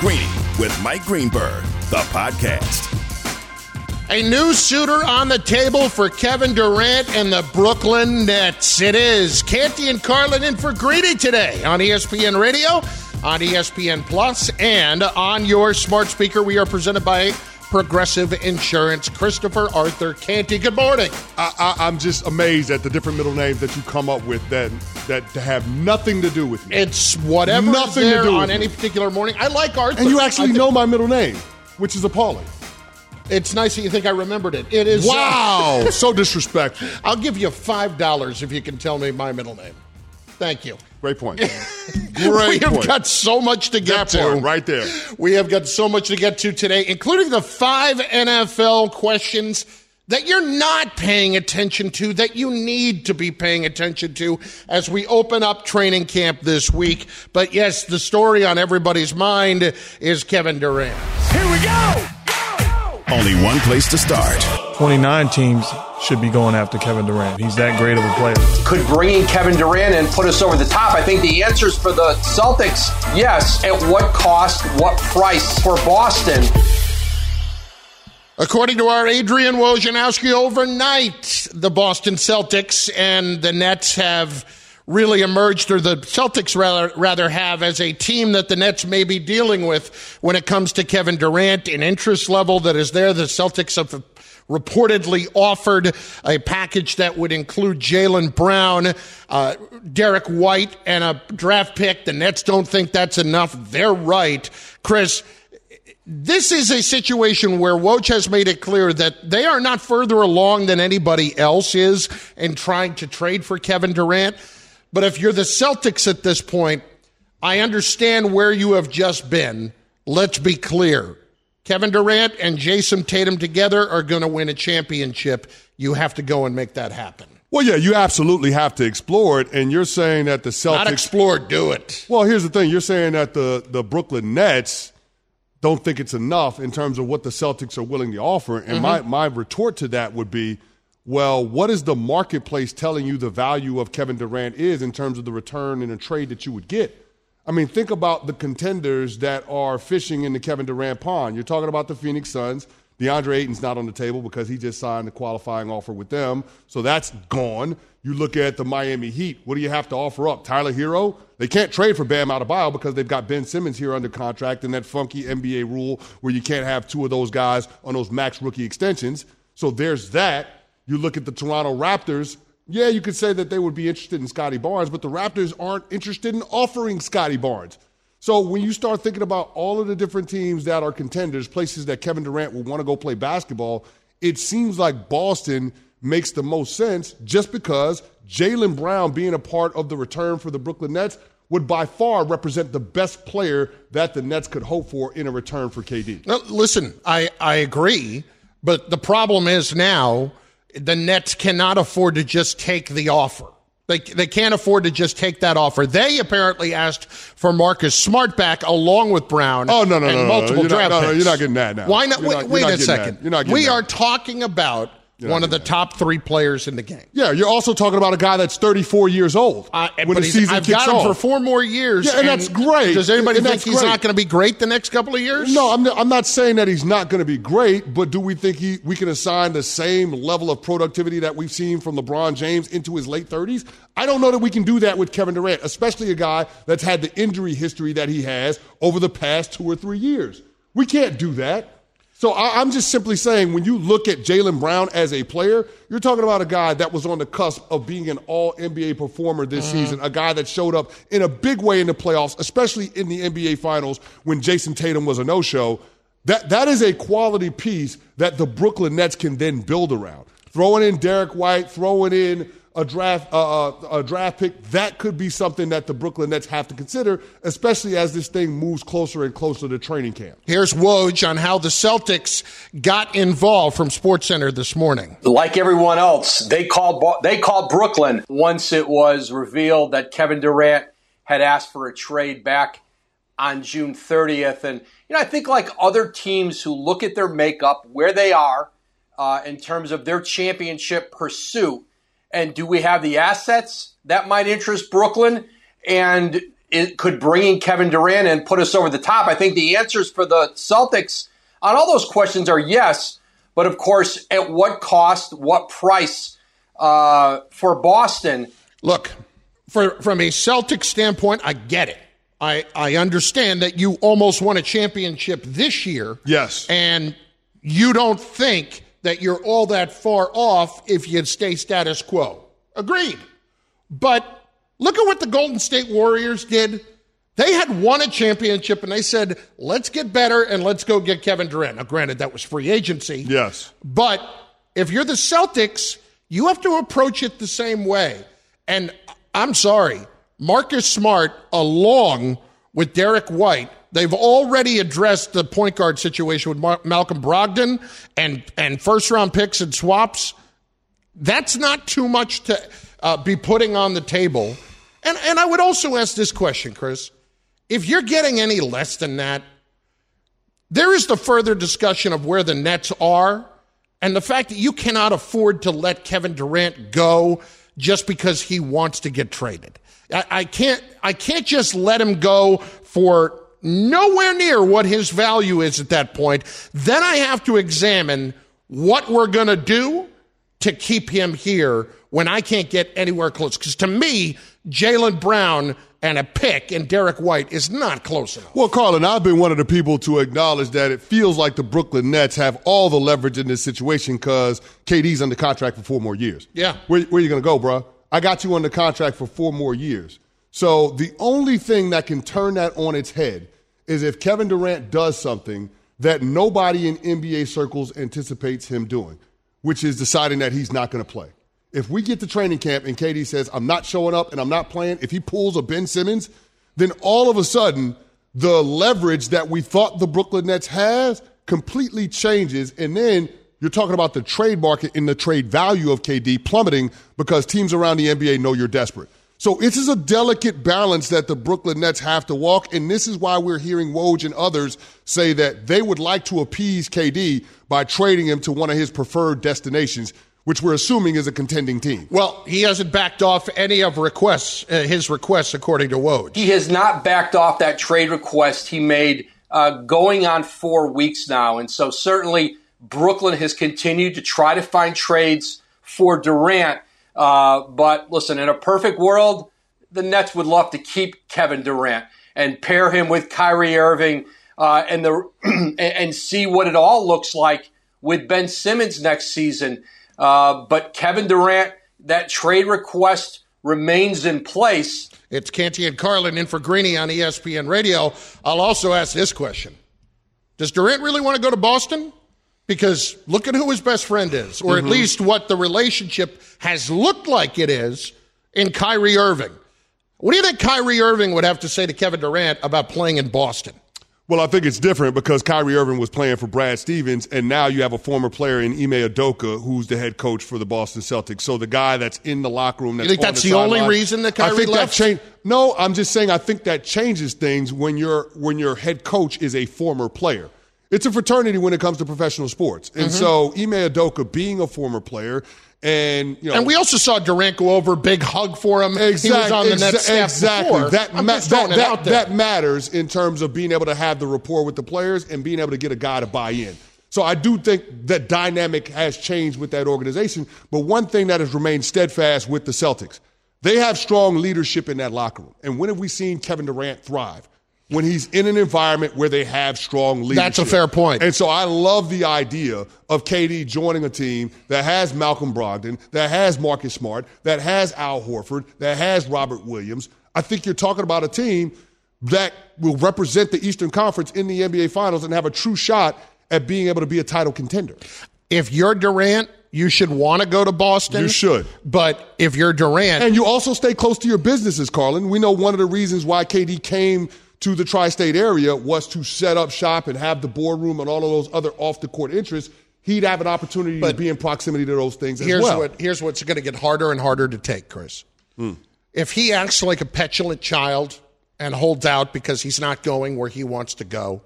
Greeny with Mike Greenberg, the podcast. A new suitor on the table for Kevin Durant and the Brooklyn Nets. It is Canty and Carlin in for Greeny today on ESPN Radio, on ESPN Plus, and on your smart speaker. We are presented by Progressive Insurance. Christopher Arthur Canty. Good morning. I, am just amazed at the different middle names that you come up with that that have nothing to do with me. It's whatever nothing to do on any me. particular morning. I like Arthur. And you actually know my middle name, which is appalling. It's nice that you think I remembered it. It is. Uh, wow, uh, so disrespectful. I'll give you five dollars if you can tell me my middle name. Thank you. Great point. Great we have point. got so much to get that to. right there. We have got so much to get to today, including the five NFL questions that you're not paying attention to, that you need to be paying attention to as we open up training camp this week. But yes, the story on everybody's mind is Kevin Durant. Here we go! Only one place to start. 29 teams should be going after Kevin Durant. He's that great of a player. Could bringing Kevin Durant and put us over the top? I think the answer is for the Celtics, yes. At what cost? What price for Boston? According to our Adrian Wojnarowski, overnight the Boston Celtics and the Nets have really emerged, or the Celtics rather, rather have, as a team that the Nets may be dealing with when it comes to Kevin Durant, an interest level that is there. The Celtics have reportedly offered a package that would include Jaylen Brown, uh, Derrick White, and a draft pick. The Nets don't think that's enough. They're right. Chris, this is a situation where Woj has made it clear that they are not further along than anybody else is in trying to trade for Kevin Durant. But if you're the Celtics at this point, I understand where you have just been. Let's be clear. Kevin Durant and Jayson Tatum together are going to win a championship. You have to go and make that happen. Well, yeah, you absolutely have to explore it. And you're saying that the Celtics. Not explore, do it. Well, here's the thing you're saying that the, the Brooklyn Nets don't think it's enough in terms of what the Celtics are willing to offer. And mm-hmm. my, my retort to that would be well, what is the marketplace telling you the value of Kevin Durant is in terms of the return in a trade that you would get? I mean, think about the contenders that are fishing in the Kevin Durant pond. You're talking about the Phoenix Suns. DeAndre Ayton's not on the table because he just signed a qualifying offer with them. So that's gone. You look at the Miami Heat. What do you have to offer up? Tyler Herro? They can't trade for Bam Adebayo because they've got Ben Simmons here under contract and that funky NBA rule where you can't have two of those guys on those max rookie extensions. So there's that. You look at the Toronto Raptors. Yeah, you could say that they would be interested in Scottie Barnes, but the Raptors aren't interested in offering Scottie Barnes. So when you start thinking about all of the different teams that are contenders, places that Kevin Durant will want to go play basketball, it seems like Boston makes the most sense just because Jaylen Brown being a part of the return for the Brooklyn Nets would by far represent the best player that the Nets could hope for in a return for KD. Now, listen, I, I agree, but the problem is now – the Nets cannot afford to just take the offer. They, they can't afford to just take that offer. They apparently asked for Marcus Smart back along with Brown. Oh no no and no, multiple no, draft no, no, no, you're not getting that now. Why not? You're wait, not, wait a second. You're not we that. are talking about one of the top three players in the game. Yeah, you're also talking about a guy that's 34 years old uh, when the season I've kicks got him off. for four more years. Yeah, and, and that's great. Does anybody and think he's great. not going to be great the next couple of years? No, I'm, I'm not saying that he's not going to be great, but do we think he we can assign the same level of productivity that we've seen from LeBron James into his late 30s? I don't know that we can do that with Kevin Durant, especially a guy that's had the injury history that he has over the past two or three years. We can't do that. So I, am just simply saying, when you look at Jaylen Brown as a player, you're talking about a guy that was on the cusp of being an all NBA performer this mm-hmm. season, a guy that showed up in a big way in the playoffs, especially in the NBA finals when Jayson Tatum was a no show. That, that is a quality piece that the Brooklyn Nets can then build around. Throwing in Derrick White, throwing in a draft uh, uh, a draft pick, that could be something that the Brooklyn Nets have to consider, especially as this thing moves closer and closer to training camp. Here's Woj on how the Celtics got involved from SportsCenter this morning. Like everyone else, they called they called Brooklyn once it was revealed that Kevin Durant had asked for a trade back on June 30th, and you know I think like other teams who look at their makeup, where they are uh, in terms of their championship pursuit and do we have the assets that might interest Brooklyn? And it could bringing Kevin Durant and put us over the top? I think the answers for the Celtics on all those questions are yes, but of course, at what cost, what price uh, for Boston? Look, for, from a Celtic standpoint, I get it. I, I understand that you almost won a championship this year. Yes. And you don't think that you're all that far off if you stay status quo. Agreed. But look at what the Golden State Warriors did. They had won a championship and they said, let's get better and let's go get Kevin Durant. Now, granted, that was free agency. Yes. But if you're the Celtics, you have to approach it the same way. And I'm sorry, Marcus Smart, along with Derrick White, they've already addressed the point guard situation with Mar- Malcolm Brogdon and, and first round picks and swaps. That's not too much to uh, be putting on the table. And, and I would also ask this question, Chris. If you're getting any less than that, there is the further discussion of where the Nets are and the fact that you cannot afford to let Kevin Durant go just because he wants to get traded. I, I can't I can't just let him go for nowhere near what his value is at that point. Then I have to examine what we're going to do to keep him here when I can't get anywhere close. Because to me, Jaylen Brown and a pick and Derrick White is not close enough. Well, Carlin, I've been one of the people to acknowledge that it feels like the Brooklyn Nets have all the leverage in this situation because KD's under contract for four more years. Yeah. Where, where you going to go, bro? I got you under contract for four more years. So the only thing that can turn that on its head is if Kevin Durant does something that nobody in NBA circles anticipates him doing, which is deciding that he's not going to play. If we get to training camp and KD says, I'm not showing up and I'm not playing, if he pulls a Ben Simmons, then all of a sudden, the leverage that we thought the Brooklyn Nets has completely changes. And then you're talking about the trade market and the trade value of KD plummeting because teams around the NBA know you're desperate. So this is a delicate balance that the Brooklyn Nets have to walk, and this is why we're hearing Woj and others say that they would like to appease KD by trading him to one of his preferred destinations, which we're assuming is a contending team. Well, he hasn't backed off any of requests, uh, his requests, according to Woj. He has not backed off that trade request he made uh, going on four weeks now, and so certainly Brooklyn has continued to try to find trades for Durant. Uh, but listen, in a perfect world, the Nets would love to keep Kevin Durant and pair him with Kyrie Irving uh, and the and see what it all looks like with Ben Simmons next season. Uh, but Kevin Durant, that trade request remains in place. It's Canty and Carlin in for Greeny on ESPN Radio. I'll also ask this question: Does Durant really want to go to Boston? Because look at who his best friend is, or mm-hmm. at least what the relationship has looked like it is in Kyrie Irving. What do you think Kyrie Irving would have to say to Kevin Durant about playing in Boston? Well, I think it's different because Kyrie Irving was playing for Brad Stevens, and now you have a former player in Ime Udoka who's the head coach for the Boston Celtics. So the guy that's in the locker room. That's you think that's the, the only line, reason that Kyrie I think left? That change, no, I'm just saying I think that changes things when your when your head coach is a former player. It's a fraternity when it comes to professional sports, and mm-hmm. so Ime Udoka being a former player and you know, and we also saw Durant go over, big hug for him. Exactly, he was on the exa- exactly. That, ma- that, that, that matters in terms of being able to have the rapport with the players and being able to get a guy to buy in. So I do think that dynamic has changed with that organization. But one thing that has remained steadfast with the Celtics, they have strong leadership in that locker room. And when have we seen Kevin Durant thrive? When he's in an environment where they have strong leadership. That's a fair point. And so I love the idea of KD joining a team that has Malcolm Brogdon, that has Marcus Smart, that has Al Horford, that has Robert Williams. I think you're talking about a team that will represent the Eastern Conference in the NBA Finals and have a true shot at being able to be a title contender. If you're Durant, you should want to go to Boston. You should. But if you're Durant. And you also stay close to your businesses, Carlin. We know one of the reasons why KD came – to the tri state area was to set up shop and have the boardroom and all of those other off the court interests. He'd have an opportunity but to be in proximity to those things here's well. What, here's what's going to get harder and harder to take, Chris. Hmm. If he acts like a petulant child and holds out because he's not going where he wants to go,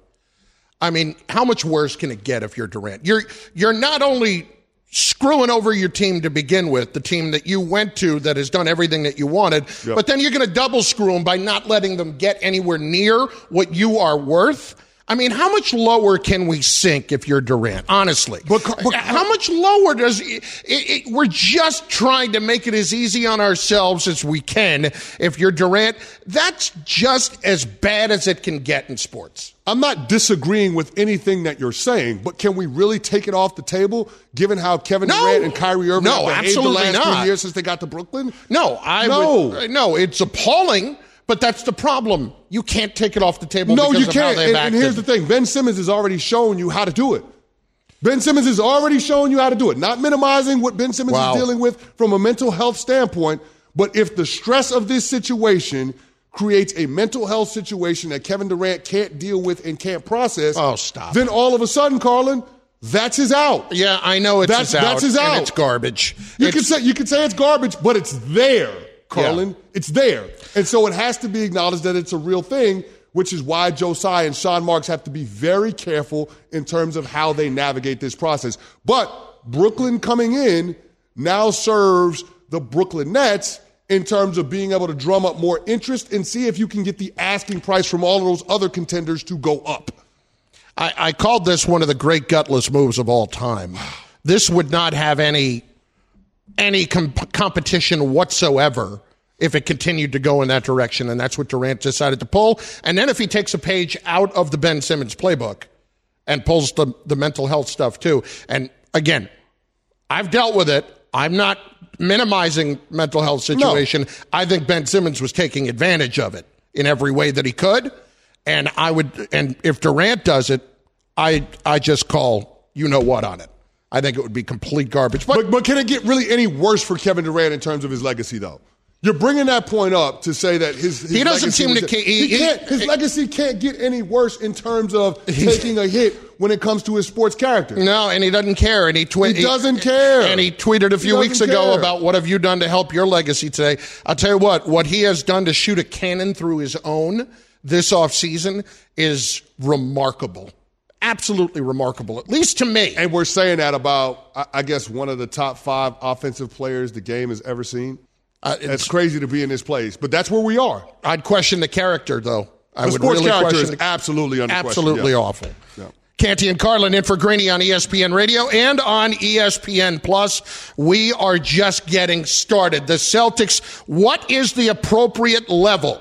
I mean, how much worse can it get if you're Durant? You're you're not only screwing over your team to begin with, the team that you went to that has done everything that you wanted, Yep. but then you're going to double screw them by not letting them get anywhere near what you are worth. I mean, how much lower can we sink if you're Durant? Honestly, But- but- uh, how much lower does it, it, it, we're just trying to make it as easy on ourselves as we can? If you're Durant, that's just as bad as it can get in sports. I'm not disagreeing with anything that you're saying, but can we really take it off the table given how Kevin No. Durant and Kyrie Irving No, have behaved the last not. few years since they got to Brooklyn? No, I No. would, no, it's appalling, but that's the problem. You can't take it off the table. No, because you of can't. And, and here's the thing: Ben Simmons has already shown you how to do it. Ben Simmons has already shown you how to do it. Not minimizing what Ben Simmons Wow. is dealing with from a mental health standpoint, but if the stress of this situation creates a mental health situation that Kevin Durant can't deal with and can't process, Oh, stop. Then all of a sudden, Carlin, that's his out. Yeah, I know it's That's- his out. that's his and it's garbage. You It's- can say you can say it's garbage, but it's there, Carlin. It's there, and so it has to be acknowledged that it's a real thing. Which is why Joe Tsai and Sean Marks have to be very careful in terms of how they navigate this process. But Brooklyn coming in now serves the Brooklyn Nets in terms of being able to drum up more interest and see if you can get the asking price from all of those other contenders to go up. I, I called this one of the great gutless moves of all time. This would not have any any com- competition whatsoever if it continued to go in that direction, and that's what Durant decided to pull. And then if he takes a page out of the Ben Simmons playbook and pulls the the mental health stuff too, and again, I've dealt with it. I'm not minimizing mental health situation. I think Ben Simmons was taking advantage of it in every way that he could. And I would and if Durant does it, I I just call you know what on it. I think it would be complete garbage. But, But, but can it get really any worse for Kevin Durant in terms of his legacy, though? You're bringing that point up to say that his, his He doesn't legacy seem to he, he- can't, he- his legacy can't get any worse in terms of taking a hit when it comes to his sports character. no, and he doesn't care. And he, twi- He doesn't care. And he tweeted a few weeks doesn't ago about what have you done to help your legacy today. I'll tell you what, what he has done to shoot a cannon through his own this offseason is remarkable. Absolutely remarkable, at least to me. And we're saying that about, I, guess, one of the top five offensive players the game has ever seen. Uh, It's it's- crazy to be in this place, but that's where we are. I'd question the character, though. I The would sports really character question is absolutely under question, absolutely yeah. awful. Yeah. Canty and Carlin in for Greeny on ESPN Radio and on ESPN Plus. We are just getting started. The Celtics, what is the appropriate level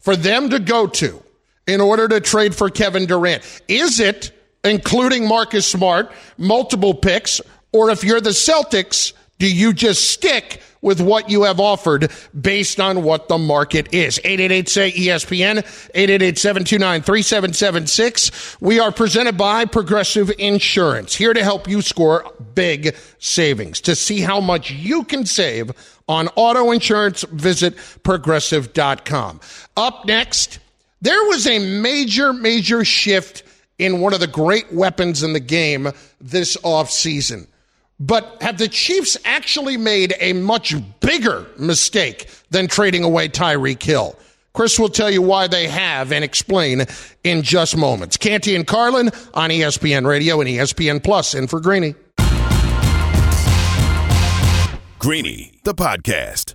for them to go to in order to trade for Kevin Durant? Is it including Marcus Smart, multiple picks, or if you're the Celtics, do you just stick with what you have offered based on what the market is? 888 say ESPN, 888 729 3776. We are presented by Progressive Insurance, here to help you score big savings. To see how much you can save on auto insurance, visit progressive.com. Up next, there was a major, major shift in one of the great weapons in the game this offseason. But have the Chiefs actually made a much bigger mistake than trading away Tyreek Hill? Chris will tell you why they have and explain in just moments. Canty and Carlin on ESPN Radio and ESPN Plus. In for Greeny. Greeny, the podcast.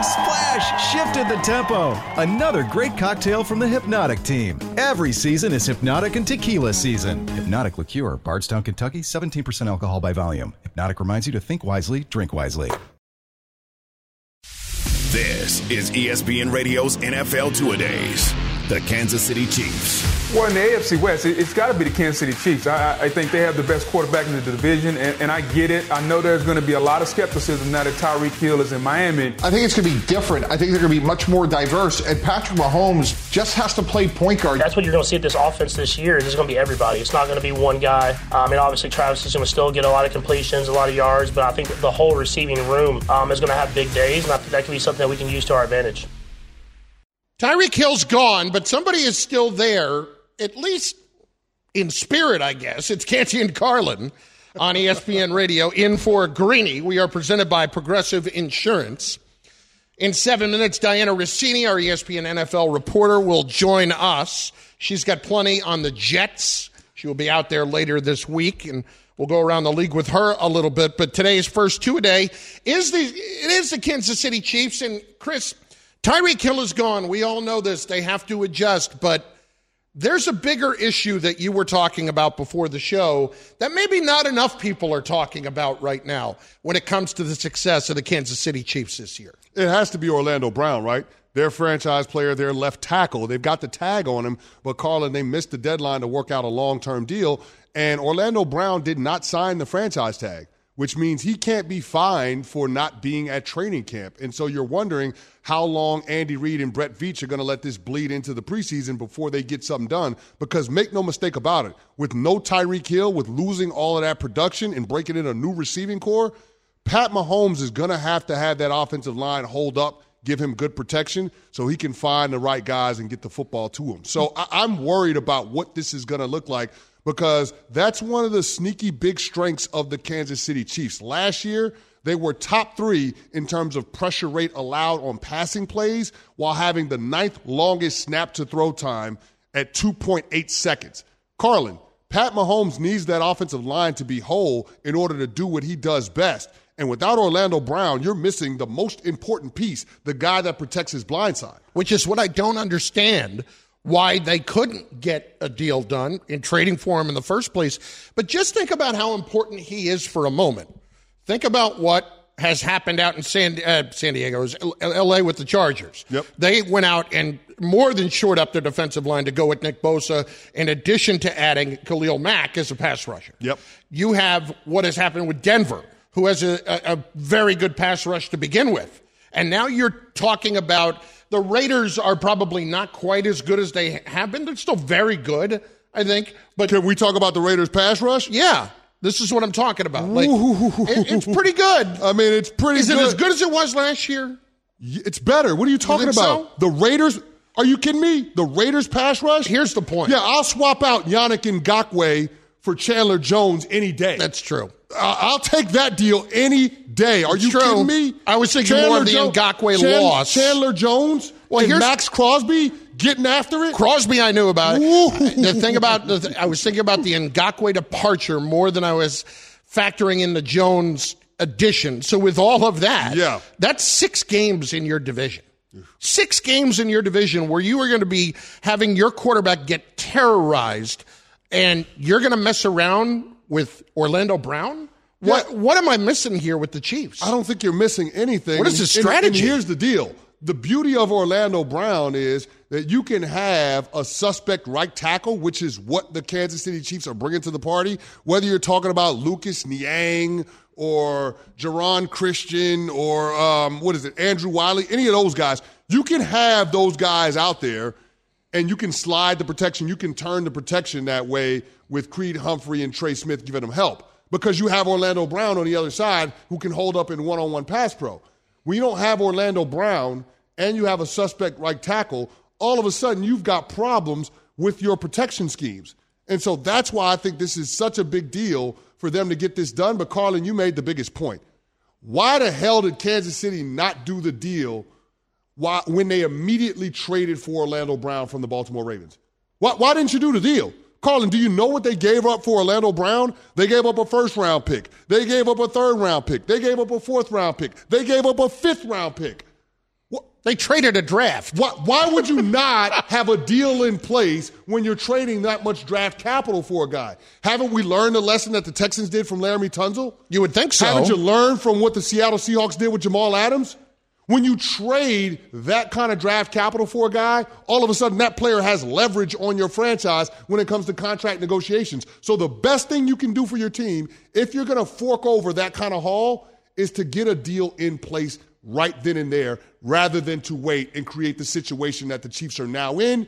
Playmaking splash shifted the tempo. Another great cocktail from the Hpnotiq team. Every season is Hpnotiq and Tequila season. Hpnotiq Liqueur, Bardstown, Kentucky, 17% alcohol by volume. Hpnotiq reminds you to think wisely, drink wisely. This is ESPN Radio's NFL Two A Days. The Kansas City Chiefs. Well, in the AFC West, it, has got to be the Kansas City Chiefs. I, I, think they have the best quarterback in the division, and, and I get it. I know there's going to be a lot of skepticism now that Tyreek Hill is in Miami. I think it's going to be different. I think they're going to be much more diverse, and Patrick Mahomes just has to play point guard. That's what you're going to see at this offense this year. There's going to be everybody. It's not going to be one guy. I mean, obviously, Travis is going to still get a lot of completions, a lot of yards, but I think the whole receiving room um, is going to have big days, and I think that can be something that we can use to our advantage. Tyreek Hill's gone, but somebody is still there, at least in spirit, I guess. It's Canty and Carlin on ESPN Radio in for Greeny. We are presented by Progressive Insurance. In seven minutes, Dianna Russini, our ESPN NFL reporter, will join us. She's got plenty on the Jets. She will be out there later this week, and we'll go around the league with her a little bit. But today's first two a day is the it is the Kansas City Chiefs and Chris. Tyreek Hill is gone. We all know this. They have to adjust, but there's a bigger issue that you were talking about before the show that maybe not enough people are talking about right now when it comes to the success of the Kansas City Chiefs this year. It has to be Orlando Brown, right? Their franchise player, their left tackle. They've got the tag on him, but Carlin, they missed the deadline to work out a long term deal. And Orlando Brown did not sign the franchise tag, which means he can't be fined for not being at training camp. And so you're wondering how long Andy Reid and Brett Veach are going to let this bleed into the preseason before they get something done. Because make no mistake about it, with no Tyreek Hill, with losing all of that production and breaking in a new receiving corps, Pat Mahomes is going to have to have that offensive line hold up, give him good protection so he can find the right guys and get the football to him. So I- am worried about what this is going to look like because that's one of the sneaky big strengths of the Kansas City Chiefs. Last year, they were top three in terms of pressure rate allowed on passing plays while having the ninth longest snap to throw time at 2.8 seconds. Carlin, Pat Mahomes needs that offensive line to be whole in order to do what he does best. And without Orlando Brown, you're missing the most important piece, the guy that protects his blind side. Which is what I don't understand why they couldn't get a deal done in trading for him in the first place. But just think about how important he is for a moment. Think about what has happened out in San, uh, San Diego, LA with the Chargers. Yep. They went out and more than shored up their defensive line to go with Nick Bosa, in addition to adding Khalil Mack as a pass rusher. Yep. You have what has happened with Denver, who has a, a, a very good pass rush to begin with. And now you're talking about the Raiders are probably not quite as good as they have been. They're still very good, I think. But can we talk about the Raiders pass rush? Yeah. This is what I'm talking about. Like, it, it's pretty good. I mean, it's pretty is good. it as good as it was last year? It's better. What are you talking you about? So? The Raiders. Are you kidding me? The Raiders pass rush? Here's the point. Yeah, I'll swap out Yannick Ngakoue for Chandler Jones any day. That's true. I'll take that deal any day. Are It's you true. kidding me? I was thinking Chandler more of the Jo- Ngakoue Chan- loss. Chandler Jones Well, and Maxx Crosby getting after it. Crosby, I knew about it. Ooh. The thing about the, th- I was thinking about the Ngakoue departure more than I was factoring in the Jones addition. So with all of that, Yeah. that's six games in your division. Six games in your division where you are going to be having your quarterback get terrorized, and you're going to mess around with Orlando Brown. What what am I missing here with the Chiefs? I don't think you're missing anything. What is the strategy? And, here's the deal. the beauty of Orlando Brown is that you can have a suspect right tackle, which is what the Kansas City Chiefs are bringing to the party. Whether you're talking about Lucas Niang or Geron Christian or um, what is it, Andrew Wylie, any of those guys, you can have those guys out there and you can slide the protection. You can turn the protection that way with Creed Humphrey and Trey Smith giving them help because you have Orlando Brown on the other side who can hold up in one on one pass pro. When you don't have Orlando Brown and you have a suspect right tackle, all of a sudden you've got problems with your protection schemes. And so that's why I think this is such a big deal for them to get this done. But Carlin, you made the biggest point. Why the hell did Kansas City not do the deal why, when they immediately traded for Orlando Brown from the Baltimore Ravens? Why, why didn't you do the deal? Carlin, do you know what they gave up for Orlando Brown? They gave up a first round pick. They gave up a third round pick. They gave up a fourth round pick. They gave up a fifth round pick. What? They traded a draft. Why, why would you not have a deal in place when you're trading that much draft capital for a guy? Haven't we learned the lesson that the Texans did from Laremy Tunsil? You would think so. Haven't you learned from what the Seattle Seahawks did with Jamal Adams? When you trade that kind of draft capital for a guy, all of a sudden that player has leverage on your franchise when it comes to contract negotiations. So the best thing you can do for your team, if you're going to fork over that kind of haul, is to get a deal in place right then and there rather than to wait and create the situation that the Chiefs are now in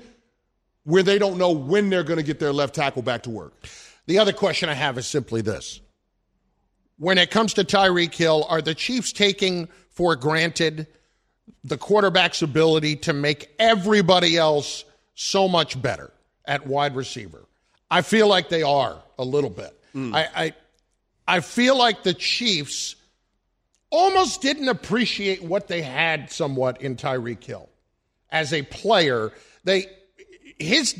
where they don't know when they're going to get their left tackle back to work. The other question I have is simply this. When it comes to Tyreek Hill, are the Chiefs taking for granted the quarterback's ability to make everybody else so much better at wide receiver? I feel like they are a little bit. Mm. I, I I feel like the Chiefs almost didn't appreciate what they had somewhat in Tyreek Hill as a player. They his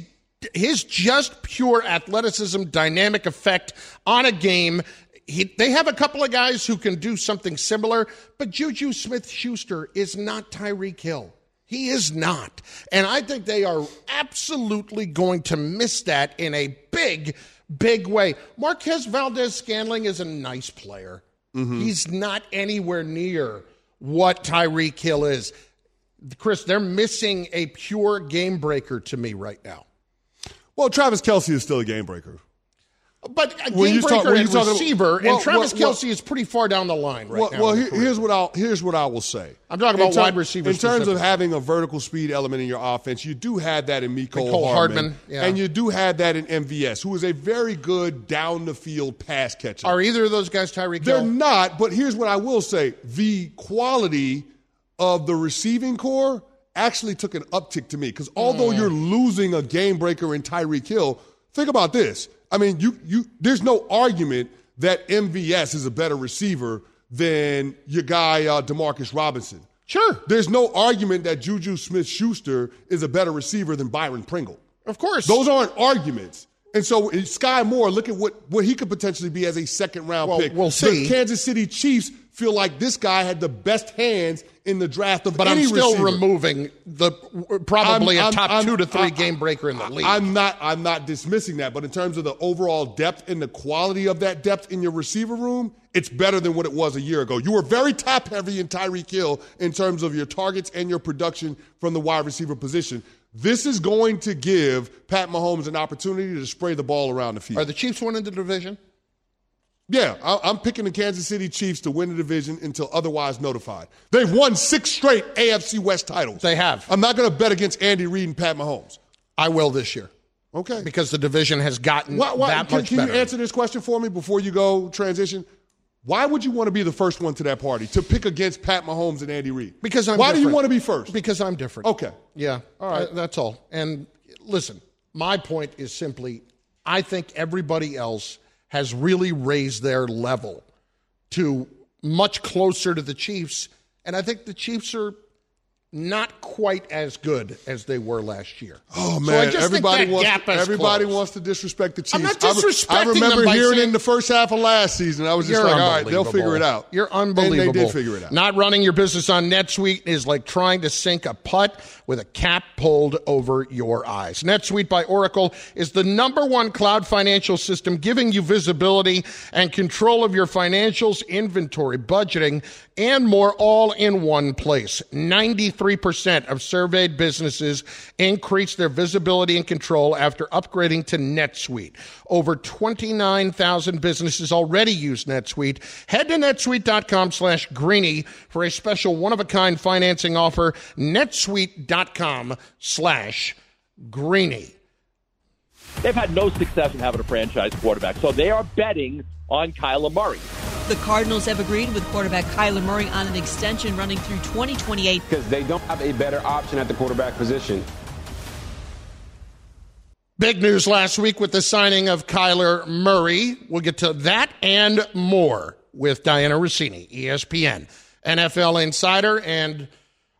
his just pure athleticism, dynamic effect on a game he, they have a couple of guys who can do something similar, but Juju Smith Schuster is not Tyreek Hill. He is not. And I think they are absolutely going to miss that in a big, big way. Marquez Valdes Scantling is a nice player. Mm-hmm. He's not anywhere near what Tyreek Hill is. Chris, they're missing a pure game breaker to me right now. Well, Travis Kelce is still a game breaker. But a game breaker talk, and receiver, well, and Travis well, Kelce is pretty far down the line right well, now. Well, here's what I'll here's what I will say. I'm talking about wide receivers. In terms of having a vertical speed element in your offense, you do have that in Mecole, Hardman, Hardman yeah. and you do have that in MVS, who is a very good down the field pass catcher. Are either of those guys Tyreek? They're not. But here's what I will say: the quality of the receiving corps actually took an uptick to me because although mm. you're losing a game breaker in Tyreek Hill, think about this I mean, you you there's no argument that MVS is a better receiver than your guy uh, Demarcus Robinson. Sure. There's no argument that Juju Smith Schuster is a better receiver than Byron Pringle. Of course. Those aren't arguments. And so Skyy Moore, look at what, what he could potentially be as a second round well, pick. We'll see. The Kansas City Chiefs feel like this guy had the best hands in the draft of but any I'm still receiver. removing the probably I'm, a top I'm, two to 3 I'm, game breaker in the league. I'm not I'm not dismissing that, but in terms of the overall depth and the quality of that depth in your receiver room, it's better than what it was a year ago. You were very top heavy in Tyreek Hill in terms of your targets and your production from the wide receiver position. This is going to give Pat Mahomes an opportunity to spray the ball around the field. Are the Chiefs winning the division? Yeah, I'm picking the Kansas City Chiefs to win the division until otherwise notified. They've won six straight AFC West titles. They have. I'm not going to bet against Andy Reid and Pat Mahomes. I will this year. Okay. Because the division has gotten why, why, that can, much can better. Can you answer this question for me before you go transition? Why would you want to be the first one to that party to pick against Pat Mahomes and Andy Reid? Because I'm. Why different. do you want to be first? Because I'm different. Okay. Yeah. All right. Uh, that's all. And listen, my point is simply, I think everybody else has really raised their level to much closer to the Chiefs. And I think the Chiefs are not quite as good as they were last year. Oh man, so everybody wants everybody closed. wants to disrespect the Chiefs. I'm not disrespecting I, I remember them hearing saying, in the first half of last season, I was just like, all right, they'll figure it out. You're unbelievable. And they did figure it out. Not running your business on NetSuite is like trying to sink a putt with a cap pulled over your eyes. NetSuite by Oracle is the number one cloud financial system giving you visibility and control of your financials, inventory, budgeting, and more all in one place. 93 93% of surveyed businesses increased their visibility and control after upgrading to NetSuite. Over 29,000 businesses already use NetSuite. Head to netsuite.com slash greeny for a special one-of-a-kind financing offer. netsuite.com slash greeny. They've had no success in having a franchise quarterback, so they are betting on Kyler Murray. The Cardinals have agreed with quarterback Kyler Murray on an extension running through 2028 because they don't have a better option at the quarterback position. Big news last week with the signing of Kyler Murray. We'll get to that and more with Dianna Russini, ESPN, NFL insider, and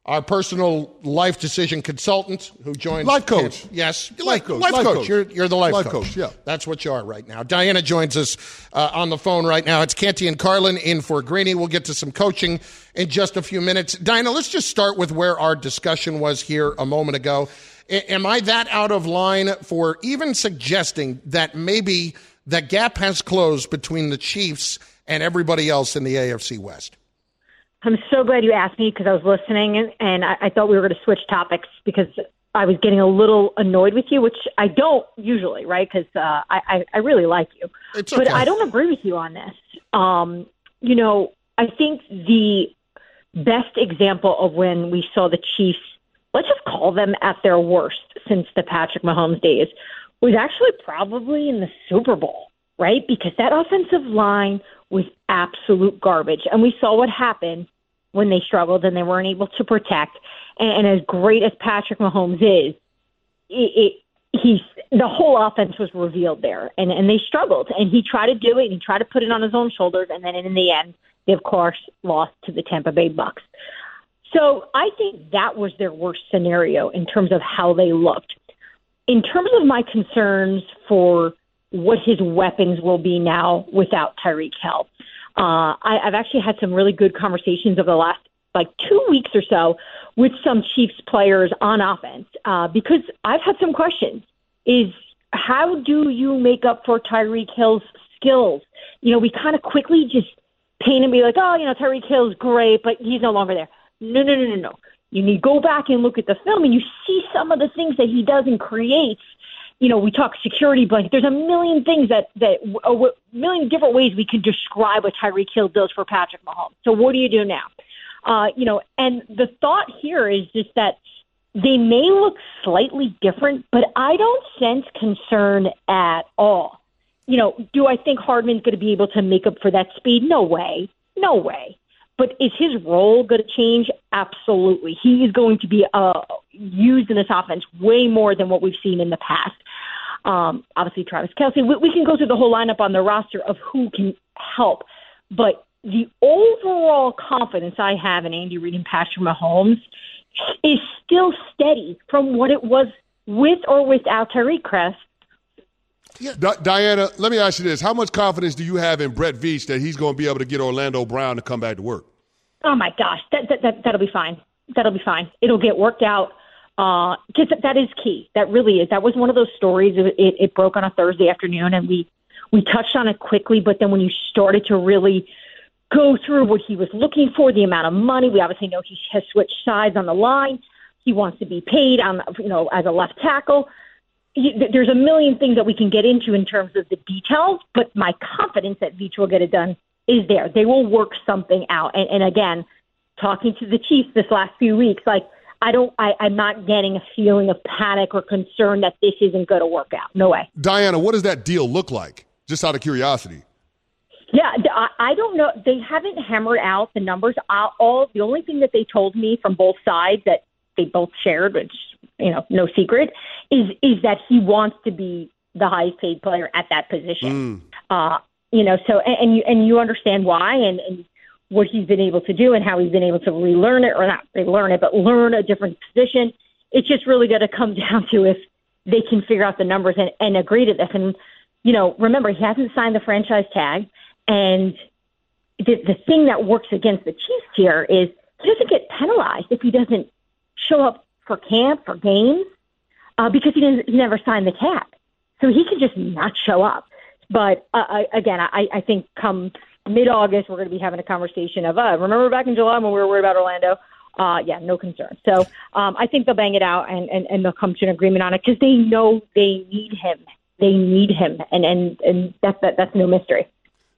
our personal life decision consultant who joins life coach. yes, life, life coach. Life, life coach. coach. You're, you're the life, life coach. coach. Yeah, that's what you are right now. Dianna joins us uh, on the phone right now. It's Canty and Carlin in for Greeny. We'll get to some coaching in just a few minutes. Dianna, let's just start with where our discussion was here a moment ago. Am I that out of line for even suggesting that maybe the gap has closed between the Chiefs and everybody else in the AFC West? I'm so glad you asked me because I was listening and, and I, I thought we were going to switch topics because I was getting a little annoyed with you, which I don't usually, right? Because uh, I, I, I really like you. It's But. I don't agree with you on this. Um, you know, I think the best example of when we saw the Chiefs, let's just call them at their worst since the Patrick Mahomes days, was actually probably in the Super Bowl, right? Because that offensive line was absolute garbage. And we saw what happened when they struggled and they weren't able to protect. And, and as great as Patrick Mahomes is, it, it he's the whole offense was revealed there, and and they struggled. And he tried to do it, and he tried to put it on his own shoulders, and then in the end, they of course lost to the Tampa Bay Bucks. So I think that was their worst scenario in terms of how they looked. In terms of my concerns for what his weapons will be now without Tyreek Hill, uh, I, I've actually had some really good conversations over the last like two weeks or so with some Chiefs players on offense uh, because I've had some questions. Is how do you make up for Tyreek Hill's skills? You know, we kind of quickly just paint and be like, oh, you know, Tyreek Hill's great, but he's no longer there. No, no, no, no, no. You need to go back and look at the film, and you see some of the things that he does and creates. You know, we talk security blanket. There's a million things that that a million different ways we can describe what Tyreek Hill does for Patrick Mahomes. So what do you do now? Uh, you know, and the thought here is just that they may look slightly different, but I don't sense concern at all. You know, do I think Hardman's going to be able to make up for that speed? No way. No way. But is his role going to change? Absolutely. He is going to be uh, used in this offense way more than what we've seen in the past. Um, obviously, Travis Kelce. We, we can go through the whole lineup on the roster of who can help, but the overall confidence I have in Andy Reid and Patrick Mahomes is still steady from what it was with or without Tyreek Crest. Di- Dianna, let me ask you this: How much confidence do you have in Brett Veach that he's going to be able to get Orlando Brown to come back to work? Oh my gosh, that, that, that that'll be fine. That'll be fine. It'll get worked out. Uh, because that is key. That really is. That was one of those stories. It, it, broke on a Thursday afternoon, and we we touched on it quickly. But then when you started to really go through what he was looking for, the amount of money, we obviously know he has switched sides on the line. He wants to be paid on, you know, as a left tackle. He, there's a million things that we can get into in terms of the details, but my confidence that Veach will get it done is there. They will work something out. And, and again, talking to the Chiefs this last few weeks, like I don't, I, I'm not getting a feeling of panic or concern that this isn't going to work out. No way. Dianna, what does that deal look like? Just out of curiosity. Yeah, I, I don't know. They haven't hammered out the numbers. All the only thing that they told me from both sides that they both shared, which you know, no secret, is is that he wants to be the highest paid player at that position. Uh, you know, so and, and you and you understand why and, and what he's been able to do and how he's been able to relearn it or not relearn it, but learn a different position. It's just really going to come down to if they can figure out the numbers and, and agree to this. And you know, remember he hasn't signed the franchise tag, and the the thing that works against the Chiefs here is he doesn't get penalized if he doesn't show up for camp for games uh, because he didn't he never signed the tag, so he can just not show up. But uh, I, again, I, I think come mid August we're going to be having a conversation of uh, remember back in July when we were worried about Orlando. uh, yeah, no concern. So um, I think they'll bang it out and, and, and they'll come to an agreement on it because they know they need him. They need him, and and and that's that, that's no mystery.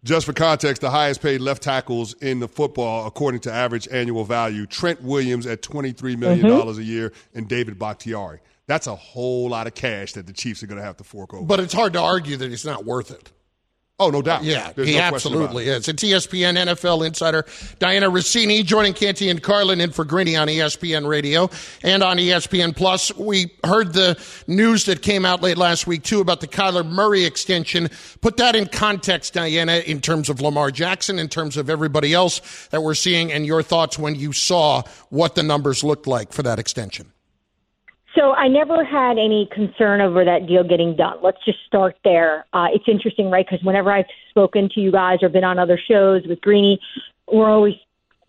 Just for context, the highest paid left tackles in the football, according to average annual value, Trent Williams at $23 million mm-hmm. a year and David Bakhtiari. That's a whole lot of cash that the Chiefs are going to have to fork over. But it's hard to argue that it's not worth it. Oh, no doubt. Yeah, There's he no absolutely is. It's ESPN NFL insider Dianna Russini joining Canty and Carlin in for Greeny on ESPN Radio and on ESPN Plus. We heard the news that came out late last week too about the Kyler Murray extension. Put that in context, Dianna, in terms of Lamar Jackson, in terms of everybody else that we're seeing, and your thoughts when you saw what the numbers looked like for that extension. So I never had any concern over that deal getting done. Let's just start there. Uh, it's interesting, right? Because whenever I've spoken to you guys or been on other shows with Greeny, we're always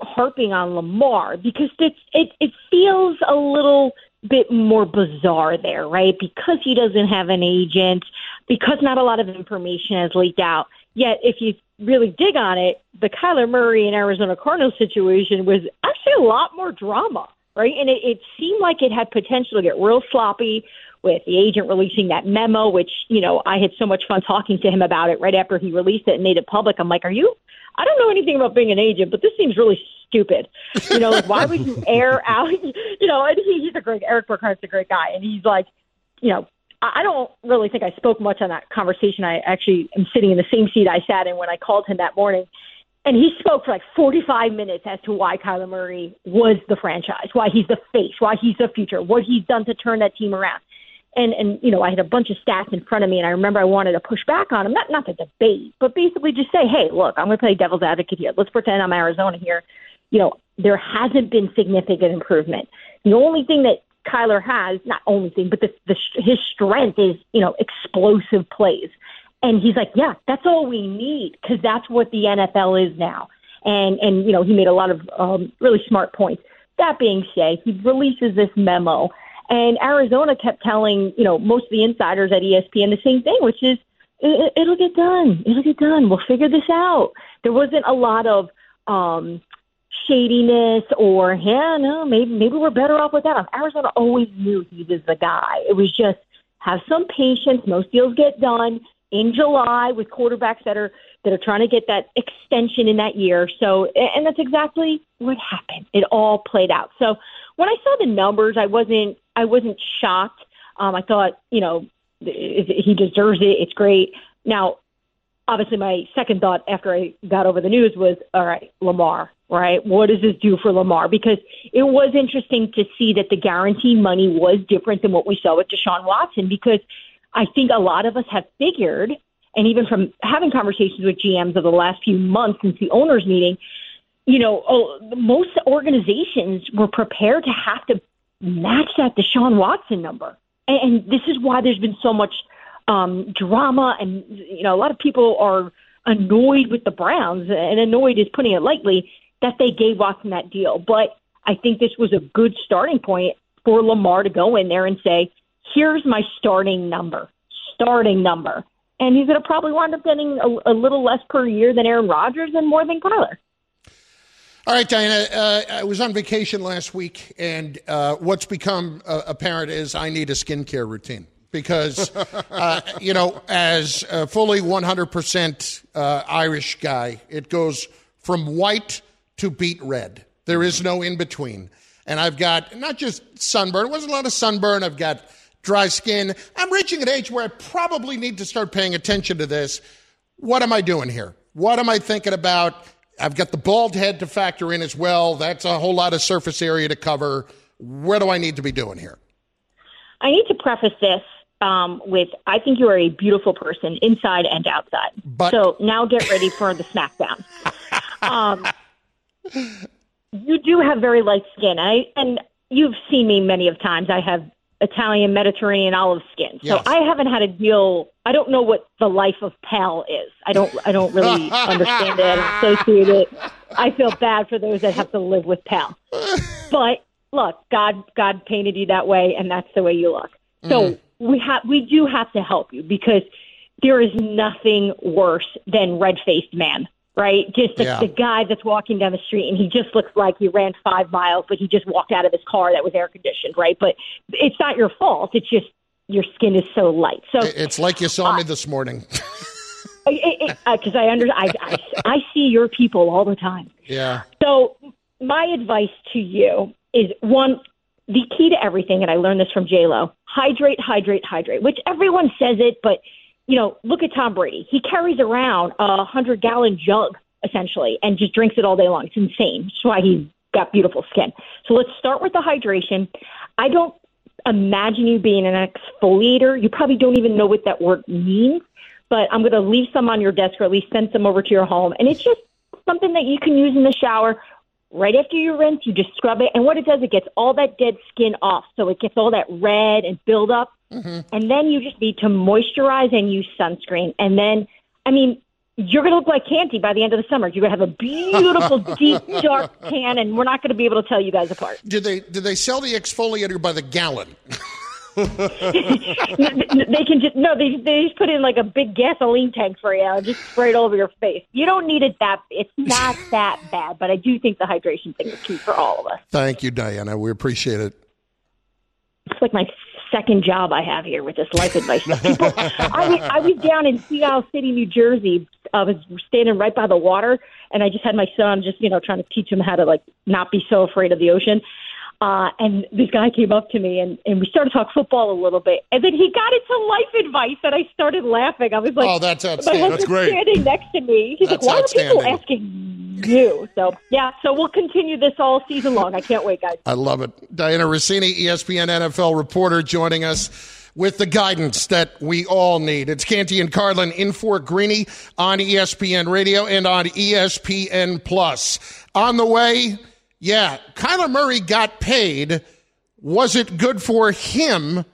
harping on Lamar because it's it it feels a little bit more bizarre there, right? Because he doesn't have an agent, because not a lot of information has leaked out. Yet, if you really dig on it, the Kyler Murray and Arizona Cardinals situation was actually a lot more drama right? And it, it seemed like it had potential to get real sloppy with the agent releasing that memo, which, you know, I had so much fun talking to him about it right after he released it and made it public. I'm like, are you? I don't know anything about being an agent, but this seems really stupid. You know, like why would you air out? You know, and he, he's a great Erik Burkhardt's a great guy, and he's like, you know, I don't really think I spoke much on that conversation. I actually am sitting in the same seat I sat in when I called him that morning, and he spoke for like 45 minutes as to why Kyler Murray was the franchise, why he's the face, why he's the future, what he's done to turn that team around. And and you know, I had a bunch of stats in front of me, and I remember I wanted to push back on him, not not to debate, but basically just say, hey, look, I'm going to play devil's advocate here. Let's pretend I'm Arizona here. You know, there hasn't been significant improvement. The only thing that Kyler has, not only thing, but the, the his strength is you know explosive plays. And he's like, yeah, that's all we need because that's what the NFL is now. And and you know he made a lot of um, really smart points. That being said, he releases this memo, and Arizona kept telling you know most of the insiders at ESPN the same thing, which is it, it'll get done. It'll get done. We'll figure this out. There wasn't a lot of um, shadiness or yeah, no, maybe maybe we're better off with that. Arizona always knew he was the guy. It was just have some patience. Most deals get done in July with quarterbacks that are that are trying to get that extension in that year. So, and that's exactly what happened. It all played out. So, when I saw the numbers, I wasn't I wasn't shocked. Um, I thought, you know, he deserves it. It's great. Now, obviously, my second thought after I got over the news was, all right, Lamar. Right? What does this do for Lamar? Because it was interesting to see that the guaranteed money was different than what we saw with Deshaun Watson because I think a lot of us have figured, and even from having conversations with GMs over the last few months since the owners' meeting, you know, oh, most organizations were prepared to have to match that Deshaun Watson number. And, and this is why there's been so much um, drama, and, you know, a lot of people are annoyed with the Browns, and annoyed is putting it lightly, that they gave Watson that deal. But I think this was a good starting point for Lamar to go in there and say, here's my starting number, starting number. And he's going to probably wind up getting a, a, little less per year than Aaron Rodgers and more than Kyler. All right, Dianna. Uh, I was on vacation last week, and uh, what's become uh, apparent is I need a skincare routine because, uh, you know, as a fully 100% uh, Irish guy, it goes from white to beet red. There is no in between. And I've got not just sunburn, it wasn't a lot of sunburn. I've got dry skin. I'm reaching an age where I probably need to start paying attention to this. What am I doing here? What am I thinking about? I've got the bald head to factor in as well. That's a whole lot of surface area to cover. What do I need to be doing here? I need to preface this um, with I think you are a beautiful person inside and outside. But, so now get ready for the smackdown. um, you do have very light skin, I, and you've seen me many of times. I have Italian, Mediterranean, olive skin. So yes. I haven't had a deal. I don't know what the life of Pal is. I don't. I don't really understand it. Associate it. I feel bad for those that have to live with Pal. But look, God, God painted you that way, and that's the way you look. So mm. we have. We do have to help you because there is nothing worse than red faced man. Right? Just the, Yeah. the guy that's walking down the street and he just looks like he ran five miles, but he just walked out of his car that was air conditioned, right? But it's not your fault. It's just your skin is so light. So It's like you saw me this morning. because uh, I under I, I I see your people all the time. yeah. So my advice to you is one, the key to everything, and I learned this from J Lo: hydrate, hydrate, hydrate. Which everyone says it, but you know, look at Tom Brady. He carries around a hundred gallon jug essentially and just drinks it all day long. It's insane. That's why he's got beautiful skin. So let's start with the hydration. I don't imagine you being an exfoliator. You probably don't even know what that word means, but I'm going to leave some on your desk or at least send some over to your home. And it's just something that you can use in the shower. Right after you rinse, you just scrub it. And what it does, it gets all that dead skin off. So it gets all that red and build up. And then you just need to moisturize and use sunscreen. And then, I mean, you're going to look like Canty by the end of the summer. You're going to have a beautiful, deep, dark tan, and we're not going to be able to tell you guys apart. Did they did they sell the exfoliator by the gallon? they can just no, they they just put in like a big gasoline tank for you and just spray it all over your face. You don't need it that. It's not that bad, but I do think the hydration thing is key for all of us. Thank you, Dianna. We appreciate it. It's like my second job I have here with this life advice. People, I was, I was down in Sea Isle City, New Jersey. I was standing right by the water, and I just had my son just you know trying to teach him how to like not be so afraid of the ocean. Uh, and this guy came up to me and, and we started to talk football a little bit. And then he got into life advice and I started laughing. I was like, Oh, that's my outstanding. husband's That's great. standing next to me. He's That's like, why are people asking you? So, yeah, so we'll continue this all season long. I can't wait, guys. I love it. Dianna Russini, ESPN NFL reporter, joining us with the guidance that we all need. It's Canty and Carlin in for Greeny on ESPN Radio and on ESPN Plus. On the way, yeah, Kyler Murray got paid. Was it good for him?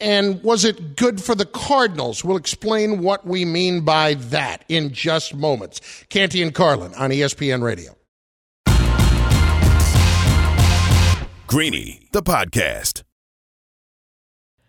And was it good for the Cardinals? We'll explain what we mean by that in just moments. Canty and Carlin on ESPN Radio. Greeny, the podcast.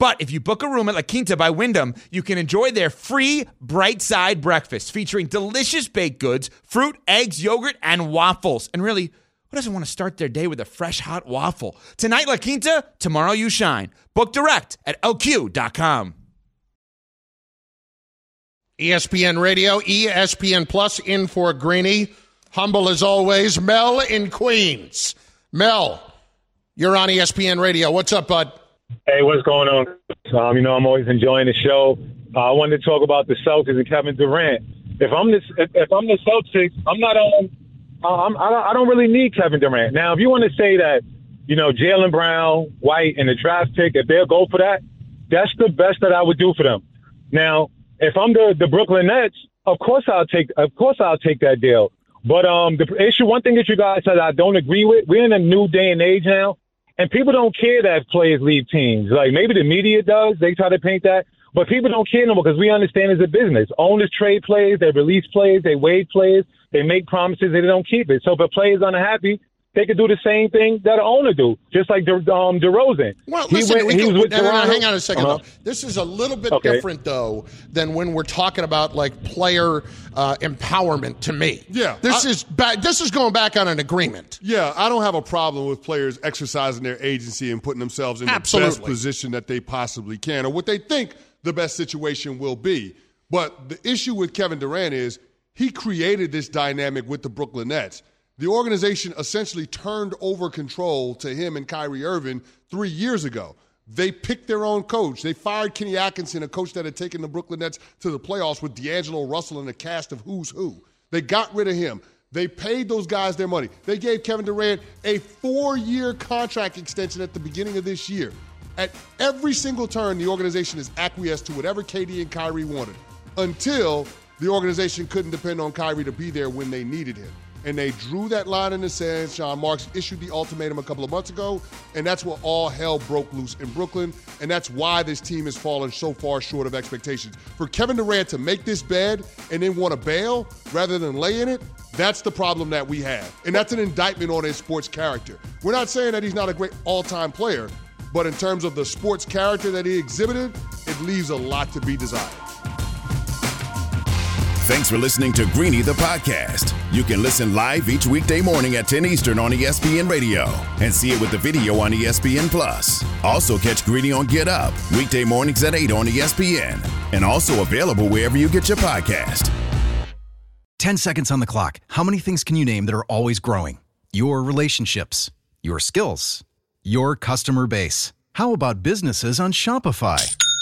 But if you book a room at La Quinta by Wyndham, you can enjoy their free bright side breakfast featuring delicious baked goods, fruit, eggs, yogurt, and waffles. And really, who doesn't want to start their day with a fresh hot waffle? Tonight, La Quinta, tomorrow, you shine. Book direct at lq.com. ESPN Radio, ESPN Plus, in for Greeny. Humble as always, Mel in Queens. Mel, you're on ESPN Radio. What's up, bud? Hey, what's going on? Um, you know, I'm always enjoying the show. Uh, I wanted to talk about the Celtics and Kevin Durant. If I'm this, if, if I'm the Celtics, I'm not on. I'm, I, don't, I don't really need Kevin Durant. Now, if you want to say that, you know, Jaylen Brown, White, and the draft pick, if they'll go for that, that's the best that I would do for them. Now, if I'm the the Brooklyn Nets, of course I'll take, of course I'll take that deal. But um, the issue, one thing that you guys said I don't agree with, we're in a new day and age now, and people don't care that players leave teams. Like maybe the media does, they try to paint that, but people don't care no more because we understand it's a business. Owners trade players, they release players, they waive players, they make promises, they don't keep it. So if a player's unhappy, they could do the same thing that an owner do, just like De, um, DeRozan. Well, He listen, went- we he can- was with no, no, no, hang on a 2nd Uh-huh. This is a little bit Okay. different though than when we're talking about like player uh, empowerment. To me, Yeah, this I- is ba- this is going back on an agreement. Yeah, I don't have a problem with players exercising their agency and putting themselves in the best position that they possibly can or what they think the best situation will be. But the issue with Kevin Durant is he created this dynamic with the Brooklyn Nets. The organization essentially turned over control to him and Kyrie Irving three years ago. They picked their own coach. They fired Kenny Atkinson, a coach that had taken the Brooklyn Nets to the playoffs with D'Angelo Russell and a cast of who's who. They got rid of him. They paid those guys their money. They gave Kevin Durant a four year contract extension at the beginning of this year. At every single turn, the organization has acquiesced to whatever KD and Kyrie wanted until the organization couldn't depend on Kyrie to be there when they needed him. And they drew that line in the sand. Sean Marks issued the ultimatum a couple of months ago, and that's where all hell broke loose in Brooklyn. And that's why this team has fallen so far short of expectations. For Kevin Durant to make this bed and then want to bail rather than lay in it, that's the problem that we have. And that's an indictment on his sports character. We're not saying that he's not a great all time player, but in terms of the sports character that he exhibited, it leaves a lot to be desired. Thanks for listening to Greeny the podcast. You can listen live each weekday morning at 10 Eastern on ESPN Radio and see it with the video on ESPN Plus. Also catch Greeny on Get Up weekday mornings at 8 on ESPN and also available wherever you get your podcast. 10 seconds on the clock. How many things can you name that are always growing? Your relationships, your skills, your customer base. How about businesses on Shopify?